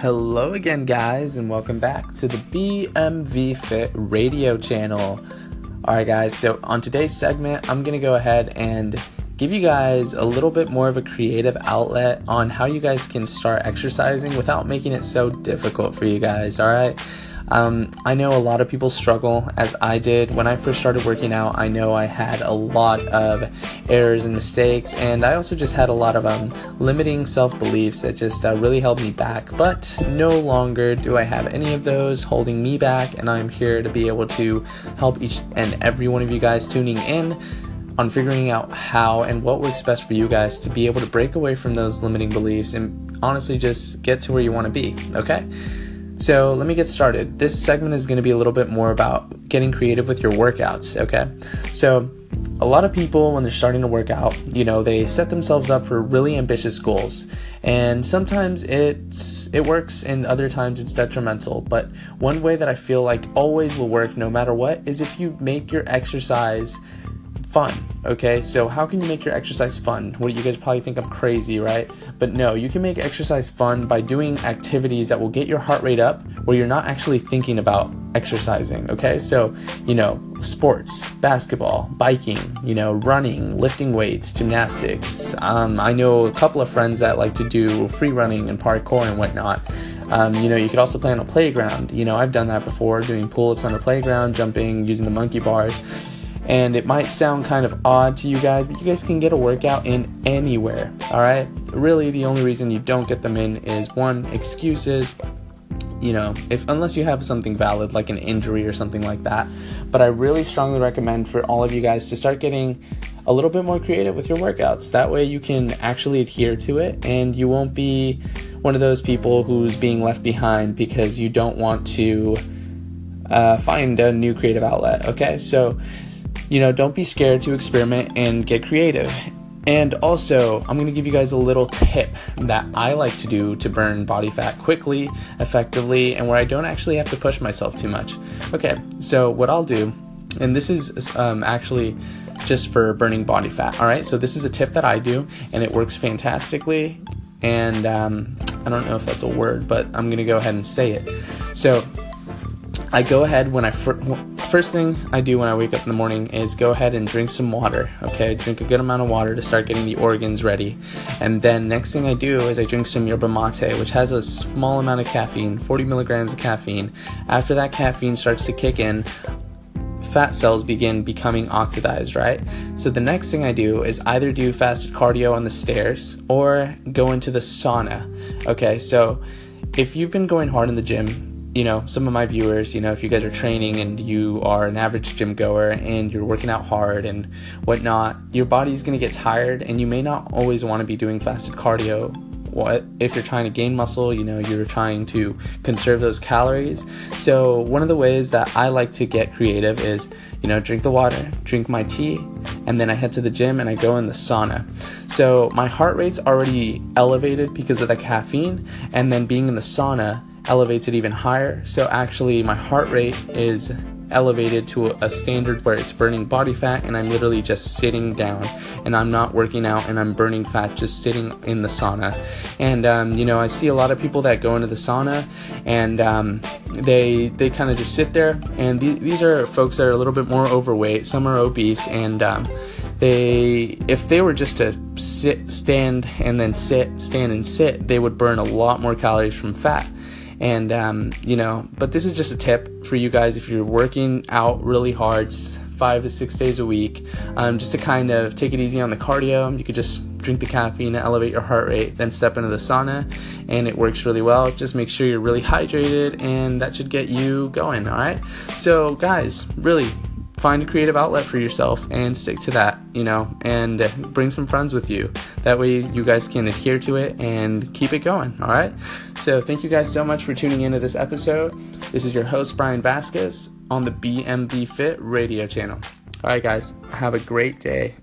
Hello again, guys, and welcome back to the BMV Fit radio channel. Alright, guys, so on today's segment, I'm to go ahead and give you guys a little bit more of a creative outlet on how you guys can start exercising without making it so difficult for you guys. Alright, um, I know a lot of people struggle, as I did. When I first started working out, I know I had a lot of errors and mistakes, and I also just had a lot of um, limiting self beliefs that just uh, really held me back. But no longer do I have any of those holding me back, and I'm here to be able to help each and every one of you guys tuning in on figuring out how and what works best for you guys to be able to break away from those limiting beliefs and honestly just get to where you want to be, okay? So let me get started. This segment is going to be a little bit more about getting creative with your workouts, okay? So a lot of people when they're starting to work out, you know, they set themselves up for really ambitious goals. And sometimes it's it works and other times it's detrimental. But one way that I feel like always will work no matter what is if you make your exercise fun. Okay, so how can you make your exercise fun? What you guys probably think I'm crazy, right? But no, you can make exercise fun by doing activities that will get your heart rate up where you're not actually thinking about exercising. Okay, so you know, sports, basketball, biking, you know, running, lifting weights, gymnastics. Um, I know a couple of friends that like to do free running and parkour and whatnot. Um, you know, you could also play on a playground. You know, I've done that before, doing pull ups on the playground, jumping, using the monkey bars. And it might sound kind of odd to you guys, but you guys can get a workout in anywhere, all right? Really, the only reason you don't get them in is one, excuses, you know, if unless you have something valid like an injury or something like that. But I really strongly recommend for all of you guys to start getting a little bit more creative with your workouts. That way you can actually adhere to it and you won't be one of those people who's being left behind because you don't want to uh, find a new creative outlet. Okay, so you know, don't be scared to experiment and get creative. And also, I'm to give you guys a little tip that I like to do to burn body fat quickly, effectively, and where I don't actually have to push myself too much. Okay, so what I'll do, and this is um, actually just for burning body fat, all right? So this is a tip that I do, and it works fantastically. And um, I don't know if that's a word, but I'm to go ahead and say it. So I go ahead when I fir- first thing I do when I wake up in the morning is go ahead and drink some water. Okay, drink a good amount of water to start getting the organs ready, and then next thing I do is I drink some yerba mate, which has a small amount of caffeine, 40 milligrams of caffeine. After that caffeine starts to kick in, fat cells begin becoming oxidized, right? So the next thing I do is either do fasted cardio on the stairs or go into the sauna. Okay, so if you've been going hard in the gym, you know, some of my viewers, you know, if you guys are training and you are an average gym goer and you're working out hard and whatnot, your body's to get tired and you may not always want to be doing fasted cardio. What if you're trying to gain muscle, you know, you're trying to conserve those calories. So, one of the ways that I like to get creative is, you know, drink the water, drink my tea, and then I head to the gym and I go in the sauna. So, my heart rate's already elevated because of the caffeine, and then being in the sauna, elevates it even higher. So actually, my heart rate is elevated to a standard where it's burning body fat and I'm literally just sitting down and I'm not working out and I'm burning fat just sitting in the sauna. And um, you know, I see a lot of people that go into the sauna and um, they they kind of just sit there. And th- these are folks that are a little bit more overweight. Some are obese and. Um, they if they were just to sit stand and then sit stand and sit they would burn a lot more calories from fat and, um, you know, but this is just a tip for you guys if you're working out really hard, five to six days a week, um, just to kind of take it easy on the cardio. You could just drink the caffeine and elevate your heart rate, then step into the sauna, and it works really well. Just make sure you're really hydrated, and that should get you going, all right? So, guys, really, find a creative outlet for yourself and stick to that, you know, and bring some friends with you. That way you guys can adhere to it and keep it going, all right? So, thank you guys so much for tuning into this episode. This is your host, Brian Vasquez, on the BMV Fit radio channel. All right, guys, have a great day